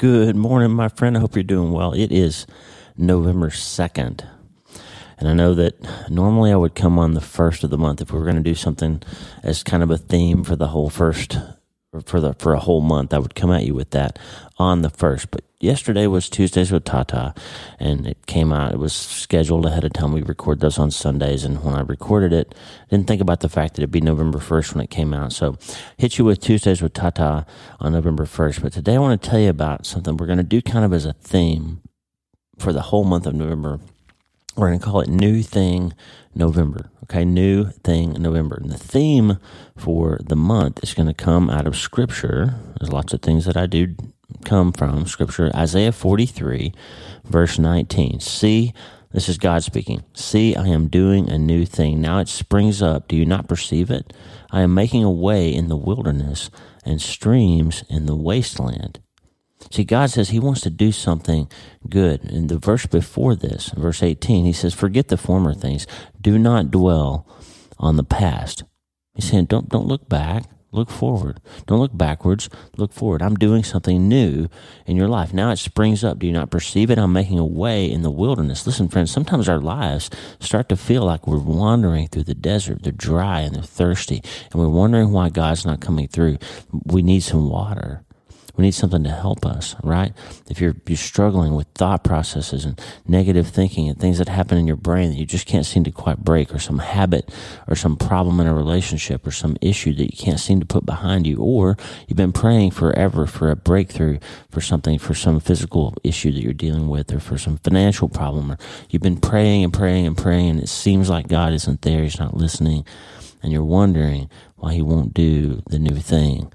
Good morning, my friend. I hope you're doing well. It is November 2nd. And I know that normally I would come on the first of the month if we were going to do something as kind of a theme for the whole first for the for a whole month. I would come at you with that on the first. But yesterday was Tuesdays with Tata, and it came out. It was scheduled ahead of time. We record those on Sundays, and when I recorded it, I didn't think about the fact that it'd be November first when it came out. So hit you with Tuesdays with Tata on November first. But today I want to tell you about something we're going to do kind of as a theme for the whole month of November. We're going to call it New Thing November. Okay, New Thing November. And the theme for the month is going to come out of Scripture. There's lots of things that I do come from Scripture. Isaiah 43, verse 19. See, this is God speaking. See, I am doing a new thing. Now it springs up. Do you not perceive it? I am making a way in the wilderness and streams in the wasteland. See, God says He wants to do something good. In the verse before this, verse 18, He says, Forget the former things. Do not dwell on the past. He's saying, Don't, don't look back. Look forward. Don't look backwards. Look forward. I'm doing something new in your life. Now it springs up. Do you not perceive it? I'm making a way in the wilderness. Listen, friends, sometimes our lives start to feel like we're wandering through the desert. They're dry and they're thirsty, and we're wondering why God's not coming through. We need some water. We need something to help us, right? If you're, you're struggling with thought processes and negative thinking and things that happen in your brain that you just can't seem to quite break, or some habit or some problem in a relationship or some issue that you can't seem to put behind you, or you've been praying forever for a breakthrough for something, for some physical issue that you're dealing with, or for some financial problem, or you've been praying and praying and praying, and it seems like God isn't there, He's not listening, and you're wondering why He won't do the new thing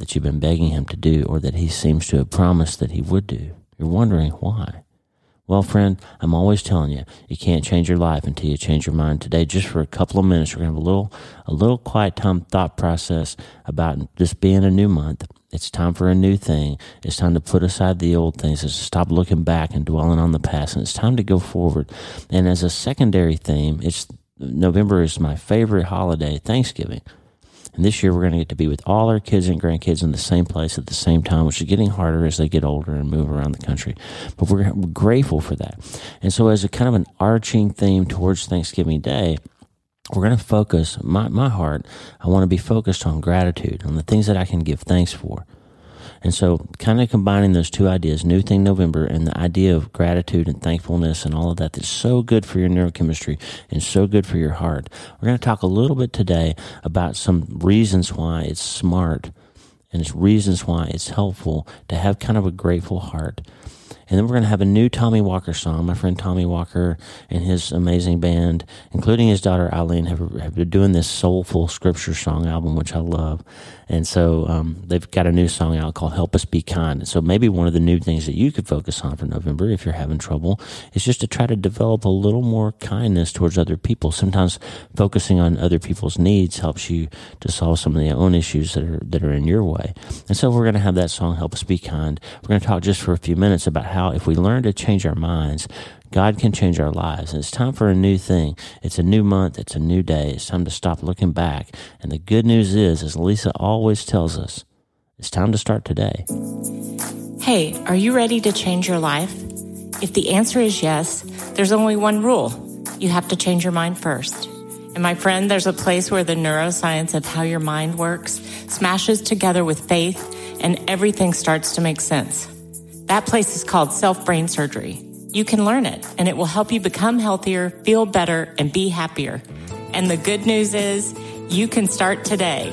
that you've been begging him to do or that he seems to have promised that he would do. You're wondering why. Well, friend, I'm always telling you, you can't change your life until you change your mind. Today, just for a couple of minutes, we're going to have a little, a little quiet time thought process about this being a new month. It's time for a new thing. It's time to put aside the old things. It's to stop looking back and dwelling on the past. And it's time to go forward. And as a secondary theme, it's November is my favorite holiday, Thanksgiving. And this year we're going to get to be with all our kids and grandkids in the same place at the same time, which is getting harder as they get older and move around the country. But we're, grateful for that. And so as a kind of an arching theme towards Thanksgiving Day, we're going to focus my, my heart. I want to be focused on gratitude, on the things that I can give thanks for. And so, kind of combining those two ideas, New Thing November, and the idea of gratitude and thankfulness and all of that, that's so good for your neurochemistry and so good for your heart. We're going to talk a little bit today about some reasons why it's smart and it's reasons why it's helpful to have kind of a grateful heart. And then we're going to have a new Tommy Walker song. My friend Tommy Walker and his amazing band, including his daughter Eileen, have, have been doing this soulful scripture song album, which I love. And so um, they've got a new song out called Help Us Be Kind. And so maybe one of the new things that you could focus on for November, if you're having trouble, is just to try to develop a little more kindness towards other people. Sometimes focusing on other people's needs helps you to solve some of the own issues that are, that are in your way. And so we're going to have that song, Help Us Be Kind. We're going to talk just for a few minutes about how how if we learn to change our minds, God can change our lives. And it's time for a new thing. It's a new month. It's a new day. It's time to stop looking back. And the good news is, as Lisa always tells us, it's time to start today. Hey, are you ready to change your life? If the answer is yes, there's only one rule. You have to change your mind first. And my friend, there's a place where the neuroscience of how your mind works smashes together with faith and everything starts to make sense. That place is called self brain surgery. You can learn it and it will help you become healthier, feel better, and be happier. And the good news is you can start today.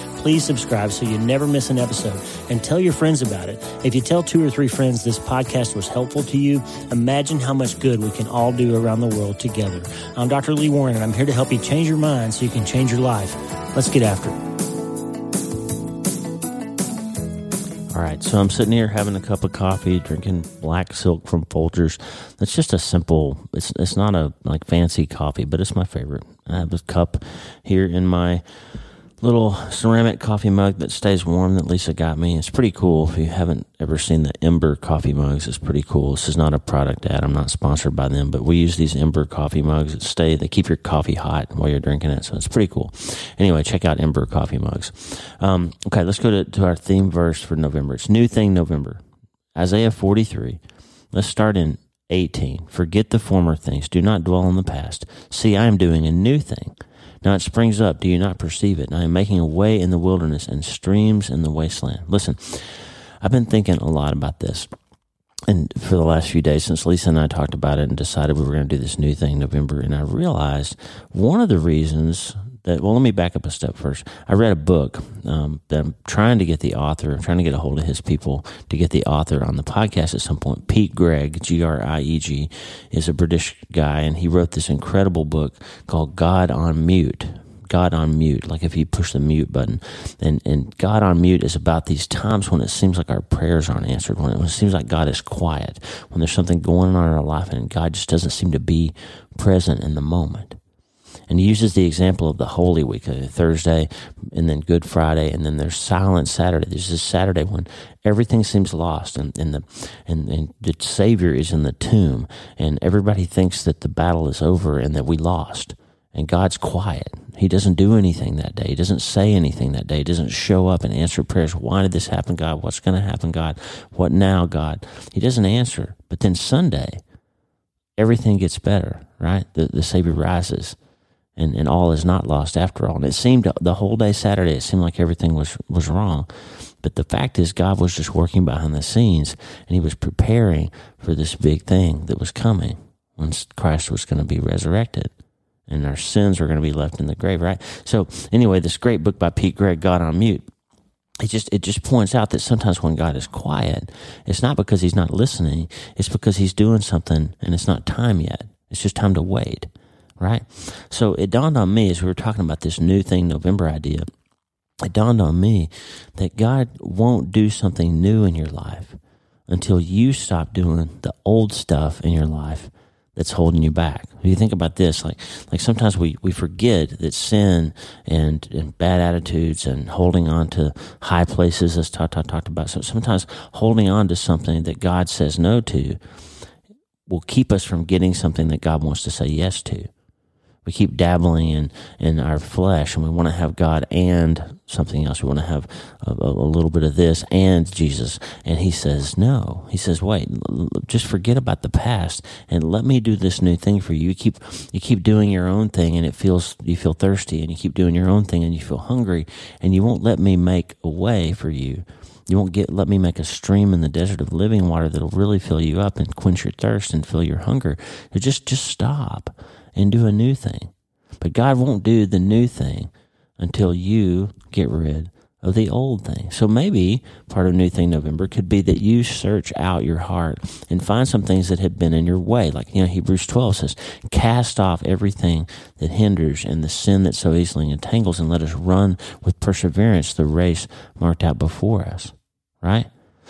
please subscribe so you never miss an episode and tell your friends about it. If you tell two or three friends this podcast was helpful to you, imagine how much good we can all do around the world together. I'm Dr. Lee Warren and I'm here to help you change your mind so you can change your life. Let's get after it. All right, so I'm sitting here having a cup of coffee, drinking black silk from Folgers. It's just a simple. It's it's not a like fancy coffee, but it's my favorite. I have a cup here in my little ceramic coffee mug that stays warm that Lisa got me. It's pretty cool. If you haven't ever seen the Ember coffee mugs, it's pretty cool. This is not a product ad. I'm not sponsored by them, but we use these Ember coffee mugs that stay, they keep your coffee hot while you're drinking it. So it's pretty cool. Anyway, check out Ember coffee mugs. Um, okay, let's go to, to our theme verse for November. It's New Thing November. Isaiah 43. Let's start in 18. Forget the former things. Do not dwell on the past. See, I am doing a new thing. Now it springs up. Do you not perceive it? I am making a way in the wilderness and streams in the wasteland. Listen, I've been thinking a lot about this. And for the last few days, since Lisa and I talked about it and decided we were going to do this new thing in November, and I realized one of the reasons that well let me back up a step first i read a book um, that i'm trying to get the author i'm trying to get a hold of his people to get the author on the podcast at some point pete greig g-r-i-e-g is a british guy and he wrote this incredible book called god on mute God on mute, like if you push the mute button. And, and God on mute is about these times when it seems like our prayers aren't answered, when it, when it seems like God is quiet, when there's something going on in our life and God just doesn't seem to be present in the moment. And he uses the example of the Holy Week, uh, Thursday, and then Good Friday, and then there's Silent Saturday. There's this Saturday when everything seems lost, and, and the and, and the Savior is in the tomb, and everybody thinks that the battle is over and that we lost. And God's quiet. He doesn't do anything that day. He doesn't say anything that day. He doesn't show up and answer prayers. Why did this happen, God? What's going to happen, God? What now, God? He doesn't answer. But then Sunday, everything gets better, right? The, the Savior rises and, and all is not lost after all. And it seemed the whole day Saturday, it seemed like everything was, was wrong. But the fact is, God was just working behind the scenes and He was preparing for this big thing that was coming when Christ was going to be resurrected and our sins were going to be left in the grave, right? So, anyway, this great book by Pete Greig, God on Mute, it just it just points out that sometimes when God is quiet, it's not because He's not listening; it's because He's doing something, and it's not time yet. It's just time to wait right? So it dawned on me as we were talking about this new thing, November idea, it dawned on me that God won't do something new in your life until you stop doing the old stuff in your life that's holding you back. If you think about this, like like sometimes we, we forget that sin and, and bad attitudes and holding on to high places, as Tata talked about, so sometimes holding on to something that God says no to will keep us from getting something that God wants to say yes to we keep dabbling in in our flesh and we want to have God and something else. We want to have a, a, little bit of this and Jesus. And he says, no. He says, wait, just forget about the past and let me do this new thing for you. You keep, you keep doing your own thing and it feels, you feel thirsty and you keep doing your own thing and you feel hungry and you won't let me make a way for you. You won't get let me make a stream in the desert of living water that'll really fill you up and quench your thirst and fill your hunger. just just stop and do a new thing. But God won't do the new thing until you get rid of the old thing. So maybe part of New Thing November could be that you search out your heart and find some things that have been in your way. Like, you know, Hebrews 12 says, cast off everything that hinders and the sin that so easily entangles and let us run with perseverance the race marked out before us. Right?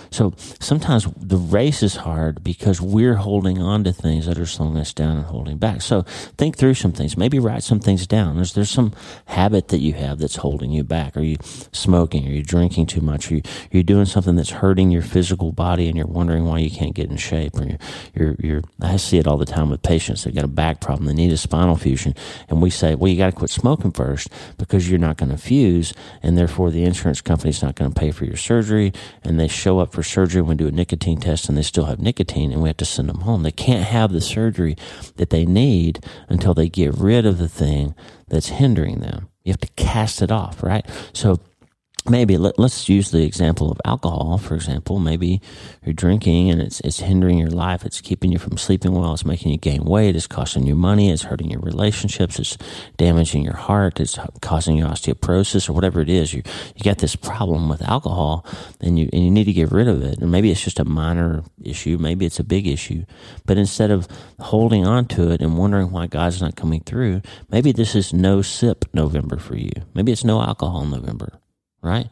So sometimes the race is hard because we're holding on to things that are slowing us down and holding back. So think through some things. Maybe write some things down. There's there's some habit that you have that's holding you back. Are you smoking? Are you drinking too much? Are you, are you doing something that's hurting your physical body and you're wondering why you can't get in shape? Or you're, you're, you're I see it all the time with patients. They've got a back problem. They need a spinal fusion. And we say, well, you got to quit smoking first because you're not going to fuse. And therefore the insurance company's not going to pay for your surgery. And they show up for surgery, we do a nicotine test, and they still have nicotine, and we have to send them home. They can't have the surgery that they need until they get rid of the thing that's hindering them. You have to cast it off, right? So maybe let, us use the example of alcohol for example. Maybe you're drinking and it's it's hindering your life. It's keeping you from sleeping well. It's making you gain weight. It's costing you money. It's hurting your relationships. It's damaging your heart. It's causing you osteoporosis or whatever it is. You you got this problem with alcohol and you and you need to get rid of it. And maybe it's just a minor issue. Maybe it's a big issue. But instead of holding on to it and wondering why God's not coming through maybe this is no sip November for you. Maybe it's no alcohol November right?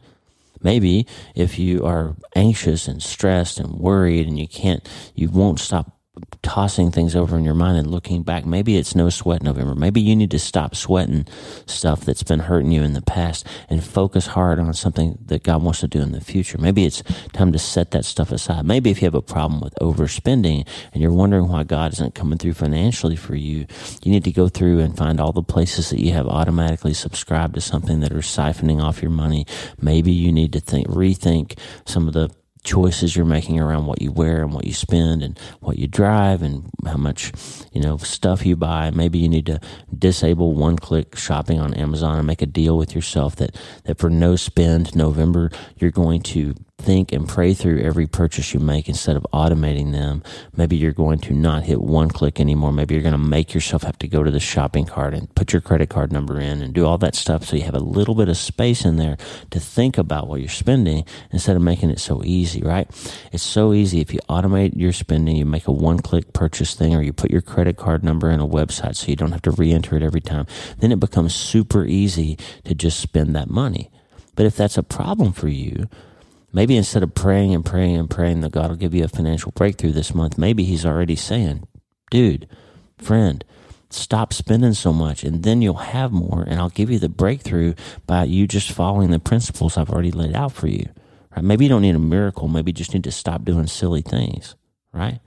Maybe if you are anxious and stressed and worried and you can't, you won't stop tossing things over in your mind and looking back. Maybe it's no sweat November. Maybe you need to stop sweating stuff that's been hurting you in the past and focus hard on something that God wants to do in the future. Maybe it's time to set that stuff aside. Maybe if you have a problem with overspending and you're wondering why God isn't coming through financially for you, you need to go through and find all the places that you have automatically subscribed to something that are siphoning off your money. Maybe you need to think, rethink some of the choices you're making around what you wear and what you spend and what you drive and how much you know stuff you buy. Maybe you need to disable one click shopping on Amazon and make a deal with yourself that that for no spend November you're going to think and pray through every purchase you make instead of automating them. Maybe you're going to not hit one click anymore. Maybe you're going to make yourself have to go to the shopping cart and put your credit card number in and do all that stuff so you have a little bit of space in there to think about what you're spending instead of making it so easy, right? It's so easy if you automate your spending, you make a one click purchase thing or you put your credit card number in a website so you don't have to re enter it every time. Then it becomes super easy to just spend that money. But if that's a problem for you, Maybe instead of praying and praying and praying that God will give you a financial breakthrough this month, maybe He's already saying, dude, friend, stop spending so much and then you'll have more and I'll give you the breakthrough by you just following the principles I've already laid out for you. Right? Maybe you don't need a miracle. Maybe you just need to stop doing silly things, right?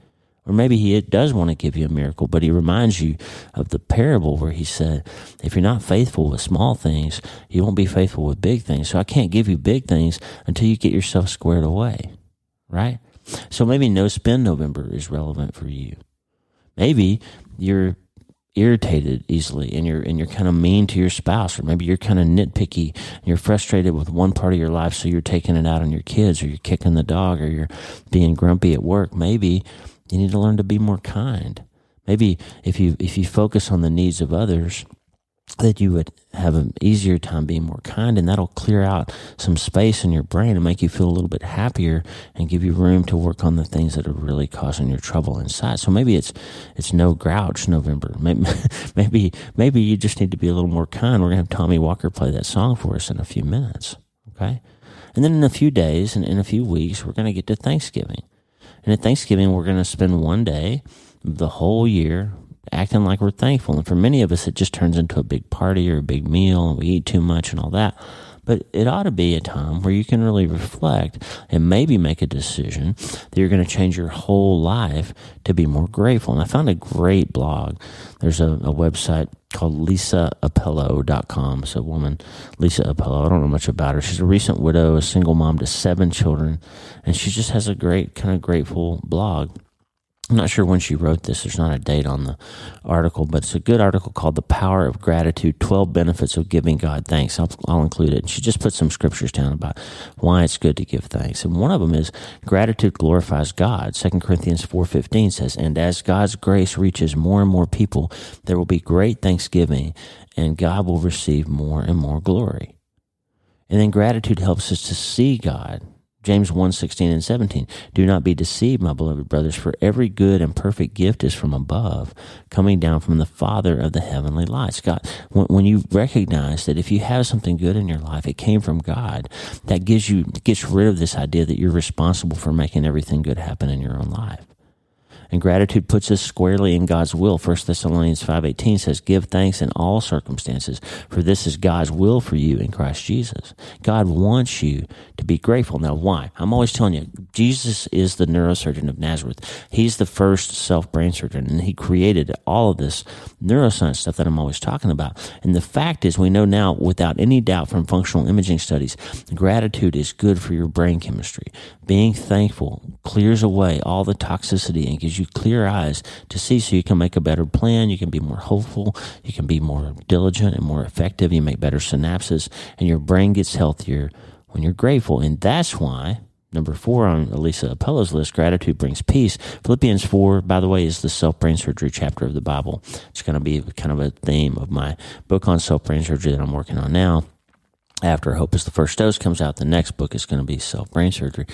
Or maybe he does want to give you a miracle, but he reminds you of the parable where he said, if you're not faithful with small things, you won't be faithful with big things. So I can't give you big things until you get yourself squared away. Right? So maybe no spend November is relevant for you. Maybe you're irritated easily and you're and you're kind of mean to your spouse or maybe you're kind of nitpicky and you're frustrated with one part of your life so you're taking it out on your kids or you're kicking the dog or you're being grumpy at work maybe you need to learn to be more kind. Maybe if you if you focus on the needs of others, that you would have an easier time being more kind and that'll clear out some space in your brain and make you feel a little bit happier and give you room to work on the things that are really causing your trouble inside. So maybe it's it's no grouch November. Maybe maybe maybe you just need to be a little more kind. We're gonna have Tommy Walker play that song for us in a few minutes. Okay? And then in a few days and in a few weeks we're gonna get to Thanksgiving. And at Thanksgiving, we're going to spend one day the whole year acting like we're thankful. And for many of us, it just turns into a big party or a big meal and we eat too much and all that. But it ought to be a time where you can really reflect and maybe make a decision that you're going to change your whole life to be more grateful. And I found a great blog. There's a, a website called lisaappelo.com. It's a woman, Lisa Appelo. I don't know much about her. She's a recent widow, a single mom to seven children, and she just has a great, kind of grateful blog. I'm not sure when she wrote this. There's not a date on the article, but it's a good article called The Power of Gratitude 12 Benefits of Giving God Thanks. I'll, I'll include it. She just put some scriptures down about why it's good to give thanks. And one of them is gratitude glorifies God. 2 Corinthians 4.15 says, And as God's grace reaches more and more people, there will be great thanksgiving and God will receive more and more glory. And then gratitude helps us to see God James 1 16 and 17. Do not be deceived, my beloved brothers, for every good and perfect gift is from above, coming down from the Father of the heavenly lights. God, when, when you recognize that if you have something good in your life, it came from God, that gives you, gets rid of this idea that you're responsible for making everything good happen in your own life. And gratitude puts us squarely in God's will. 1 Thessalonians 5.18 says, Give thanks in all circumstances, for this is God's will for you in Christ Jesus. God wants you to be grateful. Now, why? I'm always telling you, Jesus is the neurosurgeon of Nazareth. He's the first self-brain surgeon, and he created all of this neuroscience stuff that I'm always talking about. And the fact is, we know now without any doubt from functional imaging studies, gratitude is good for your brain chemistry. Being thankful clears away all the toxicity and gives you you clear eyes to see so you can make a better plan. You can be more hopeful. You can be more diligent and more effective. You make better synapses and your brain gets healthier when you're grateful. And that's why Number four on Elisa Appelo's list, gratitude brings peace. Philippians 4, by the way, is the self brain surgery chapter of the Bible. It's going to be kind of a theme of my book on self brain surgery that I'm working on now after Hope is the First Dose comes out, the next book is going to be Self Brain Surgery.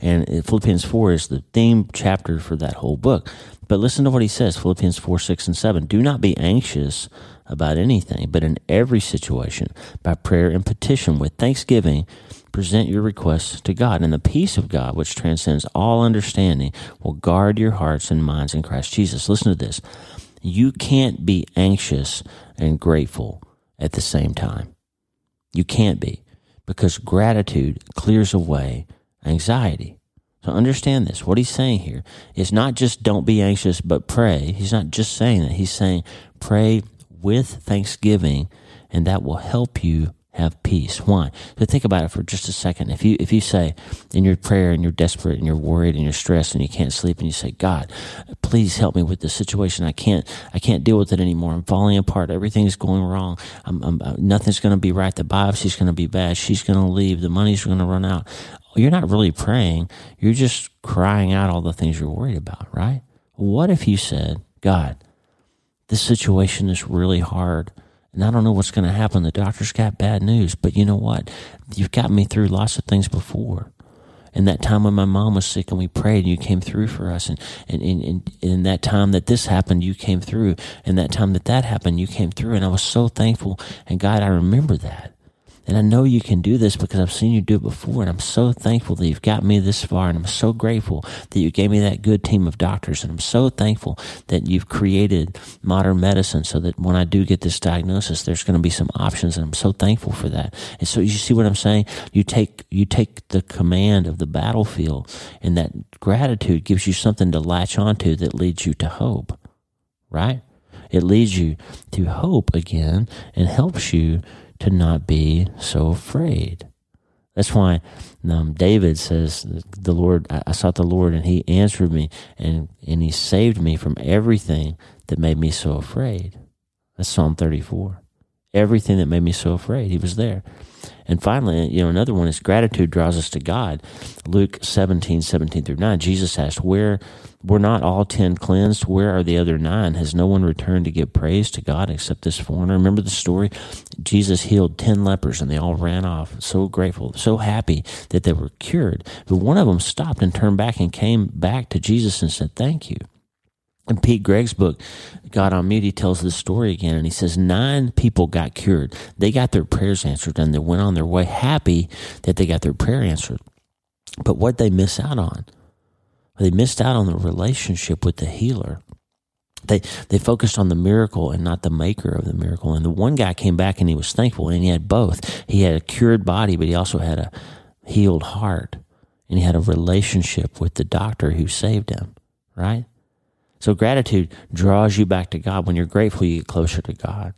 And uh, Philippians 4 is the theme chapter for that whole book. But listen to what he says Philippians 4, 6, and 7. Do not be anxious about anything, but in every situation, by prayer and petition with thanksgiving, present your requests to God. And the peace of God, which transcends all understanding, will guard your hearts and minds in Christ Jesus. Listen to this. You can't be anxious and grateful at the same time. You can't be because gratitude clears away anxiety. So understand this. What he's saying here is not just don't be anxious, but pray. He's not just saying that. He's saying pray with thanksgiving, and that will help you have peace. Why? So think about it for just a second. If you if you say in your prayer and you're desperate and you're worried and you're stressed and you can't sleep and you say, God, please help me with this situation. I can't I can't deal with it anymore. I'm falling apart. Everything's going wrong. I'm, I'm, uh, nothing's going to be right. The biopsy's going to be bad. She's going to leave. The money's going to run out. You're not really praying. You're just crying out all the things you're worried about, right? What if you said, God, this situation is really hard and I don't know what's going to happen. The doctor's got bad news, but you know what? You've got me through lots of things before. And that time when my mom was sick and we prayed and you came through for us. And, and, and, and that time that this happened, you came through. And that time that that happened, you came through. And I was so thankful. And God, I remember that. And I know you can do this because I've seen you do it before. And I'm so thankful that you've got me this far. And I'm so grateful that you gave me that good team of doctors. And I'm so thankful that you've created modern medicine so that when I do get this diagnosis, there's going to be some options. And I'm so thankful for that. And so you see what I'm saying? You take, you take the command of the battlefield and that gratitude gives you something to latch onto that leads you to hope, right? It leads you to hope again and helps you to not be so afraid. That's why um, David says, "The Lord, I, I sought the Lord, and He answered me, and and He saved me from everything that made me so afraid." That's Psalm thirty-four. Everything that made me so afraid, He was there. And finally, you know, another one is gratitude draws us to God. Luke 17, 17 through 9, Jesus asked, Where were not all ten cleansed? Where are the other nine? Has no one returned to give praise to God except this foreigner? Remember the story? Jesus healed ten lepers and they all ran off, so grateful, so happy that they were cured. But one of them stopped and turned back and came back to Jesus and said, Thank you. In Pete Greig's book, God on Mute, he tells this story again, and he says nine people got cured. They got their prayers answered, and they went on their way happy that they got their prayer answered. But what they miss out on? They missed out on the relationship with the healer. They they focused on the miracle and not the maker of the miracle. And the one guy came back and he was thankful, and he had both. He had a cured body, but he also had a healed heart, and he had a relationship with the doctor who saved him. Right. So gratitude draws you back to God. When you're grateful, you get closer to God.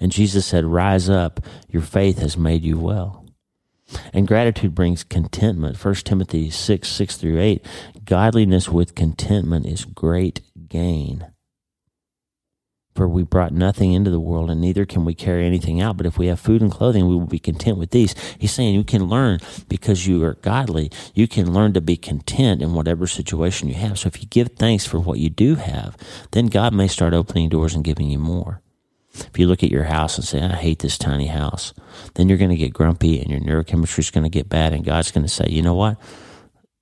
And Jesus said, Rise up, your faith has made you well. And gratitude brings contentment. 1 Timothy 6, 6 through 8. Godliness with contentment is great gain. For we brought nothing into the world, and neither can we carry anything out. But if we have food and clothing, we will be content with these. He's saying you can learn because you are godly. You can learn to be content in whatever situation you have. So if you give thanks for what you do have, then God may start opening doors and giving you more. If you look at your house and say, I hate this tiny house, then you're going to get grumpy and your neurochemistry is going to get bad. And God's going to say, you know what?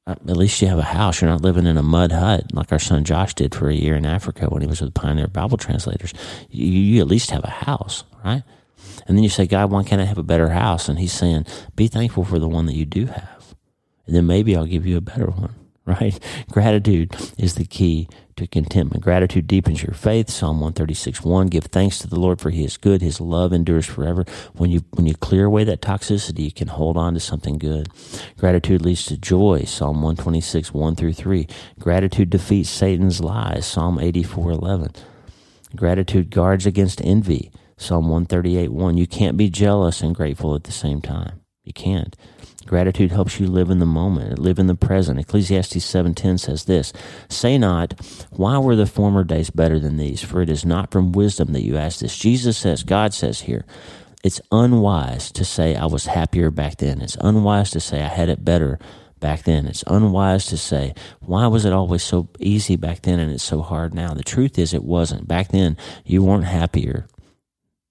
At least you have a house. You're not living in a mud hut like our son Josh did for a year in Africa when he was with Pioneer Bible Translators. You, you, at least have a house, right? And then you say, God, why can't I have a better house? And he's saying, be thankful for the one that you do have. And then maybe I'll give you a better one, right? Gratitude is the key to contentment. Gratitude deepens your faith. Psalm 136, 1. Give thanks to the Lord for he is good. His love endures forever. When you, when you clear away that toxicity, you can hold on to something good. Gratitude leads to joy. Psalm 126, 1 through 3. Gratitude defeats Satan's lies. Psalm 84, 11. Gratitude guards against envy. Psalm 138, 1. You can't be jealous and grateful at the same time. You can't. Gratitude helps you live in the moment, live in the present. Ecclesiastes 7:10 says this, "Say not, why were the former days better than these? For it is not from wisdom that you ask this." Jesus says, God says here, it's unwise to say I was happier back then. It's unwise to say I had it better back then. It's unwise to say, why was it always so easy back then and it's so hard now? The truth is it wasn't. Back then, you weren't happier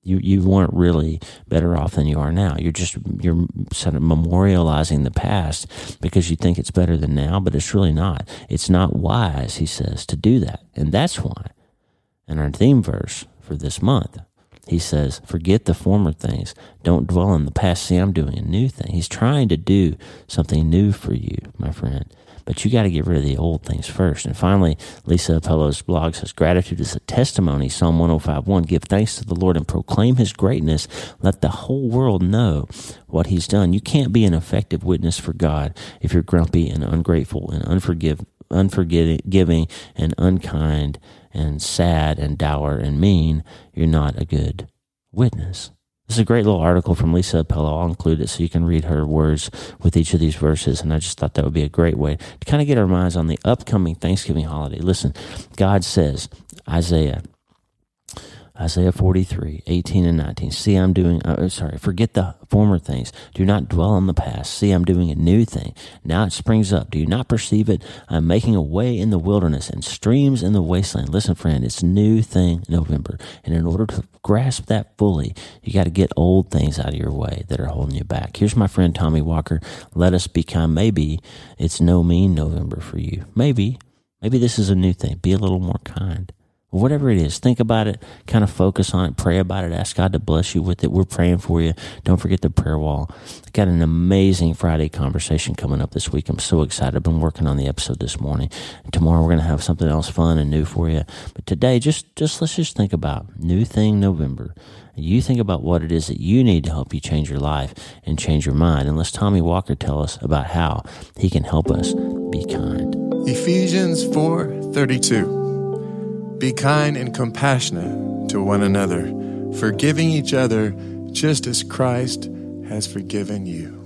you you weren't really better off than you are now. You're just you're sort of memorializing the past because you think it's better than now, but it's really not. It's not wise, he says, to do that, and that's why. And our theme verse for this month He says, Forget the former things. Don't dwell on the past. See, I'm doing a new thing. He's trying to do something new for you, my friend. But you got to get rid of the old things first. And finally, Lisa Appelo's blog says, Gratitude is a testimony. Psalm 105.1. Give thanks to the Lord and proclaim his greatness. Let the whole world know what he's done. You can't be an effective witness for God if you're grumpy and ungrateful and unforgive, unforgiving and unkind and sad and dour and mean. You're not a good witness. This is a great little article from Lisa Appelo. I'll include it so you can read her words with each of these verses. And I just thought that would be a great way to kind of get our minds on the upcoming Thanksgiving holiday. Listen, God says, Isaiah Isaiah 43, 18 and 19. See, I'm doing, uh, sorry, forget the former things. Do not dwell on the past. See, I'm doing a new thing. Now it springs up. Do you not perceive it? I'm making a way in the wilderness and streams in the wasteland. Listen, friend, it's new thing November. And in order to grasp that fully, you got to get old things out of your way that are holding you back. Here's my friend Tommy Walker. Let us become, maybe it's no mean November for you. Maybe, maybe this is a new thing. Be a little more kind whatever it is, think about it, kind of focus on it, pray about it, ask God to bless you with it. We're praying for you. Don't forget the prayer wall. Got an amazing Friday conversation coming up this week. I'm so excited. I've been working on the episode this morning. Tomorrow we're going to have something else fun and new for you. But today, just, just let's just think about new thing November. You think about what it is that you need to help you change your life and change your mind. And let's Tommy Walker tell us about how he can help us be kind. Ephesians 4 32. Be kind and compassionate to one another, forgiving each other just as Christ has forgiven you.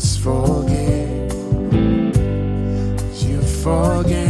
Us forgive. You've forgiven